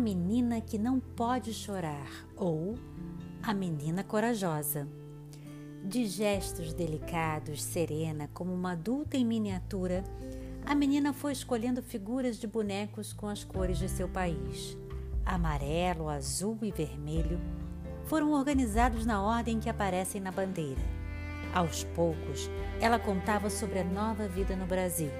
menina que não pode chorar ou a menina corajosa. De gestos delicados, serena, como uma adulta em miniatura, a menina foi escolhendo figuras de bonecos com as cores de seu país. Amarelo, azul e vermelho foram organizados na ordem que aparecem na bandeira. Aos poucos, ela contava sobre a nova vida no Brasil.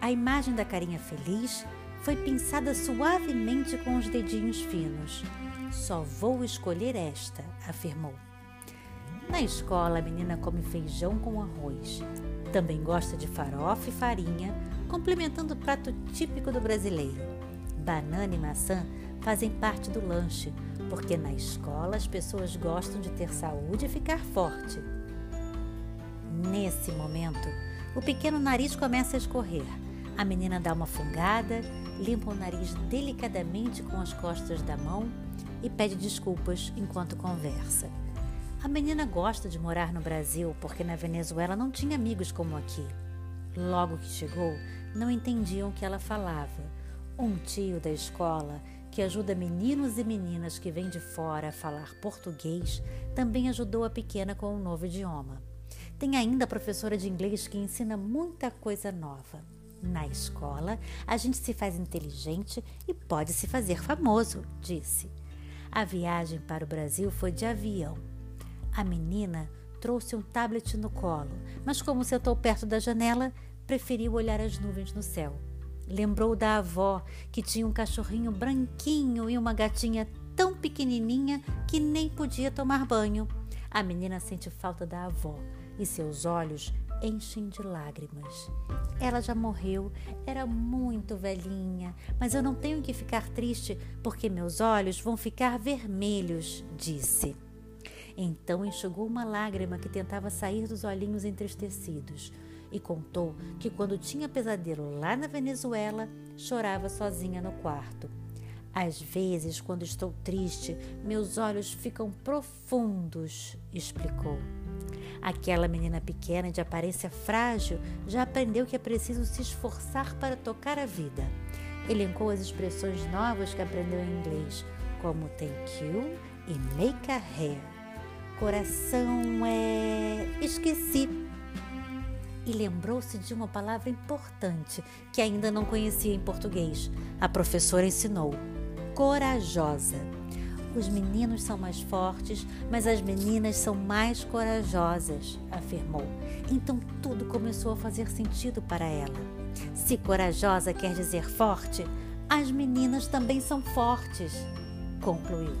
A imagem da carinha feliz foi pinçada suavemente com os dedinhos finos. Só vou escolher esta, afirmou. Na escola, a menina come feijão com arroz. Também gosta de farofa e farinha, complementando o prato típico do brasileiro. Banana e maçã fazem parte do lanche, porque na escola as pessoas gostam de ter saúde e ficar forte. Nesse momento, o pequeno nariz começa a escorrer. A menina dá uma fungada, limpa o nariz delicadamente com as costas da mão e pede desculpas enquanto conversa. A menina gosta de morar no Brasil porque na Venezuela não tinha amigos como aqui. Logo que chegou, não entendiam o que ela falava. Um tio da escola, que ajuda meninos e meninas que vêm de fora a falar português, também ajudou a pequena com um novo idioma. Tem ainda a professora de inglês que ensina muita coisa nova. Na escola, a gente se faz inteligente e pode se fazer famoso, disse. A viagem para o Brasil foi de avião. A menina trouxe um tablet no colo, mas como sentou perto da janela, preferiu olhar as nuvens no céu. Lembrou da avó, que tinha um cachorrinho branquinho e uma gatinha tão pequenininha que nem podia tomar banho. A menina sente falta da avó e seus olhos enchem de lágrimas. Ela já morreu, era muito velhinha, mas eu não tenho que ficar triste porque meus olhos vão ficar vermelhos, disse. Então enxugou uma lágrima que tentava sair dos olhinhos entristecidos e contou que quando tinha pesadelo lá na Venezuela, chorava sozinha no quarto. Às vezes, quando estou triste, meus olhos ficam profundos, explicou. Aquela menina pequena de aparência frágil já aprendeu que é preciso se esforçar para tocar a vida. Elencou as expressões novas que aprendeu em inglês, como thank you e make a hair coração é. Esqueci. E lembrou-se de uma palavra importante que ainda não conhecia em português. A professora ensinou: corajosa. Os meninos são mais fortes, mas as meninas são mais corajosas, afirmou. Então tudo começou a fazer sentido para ela. Se corajosa quer dizer forte, as meninas também são fortes, concluiu.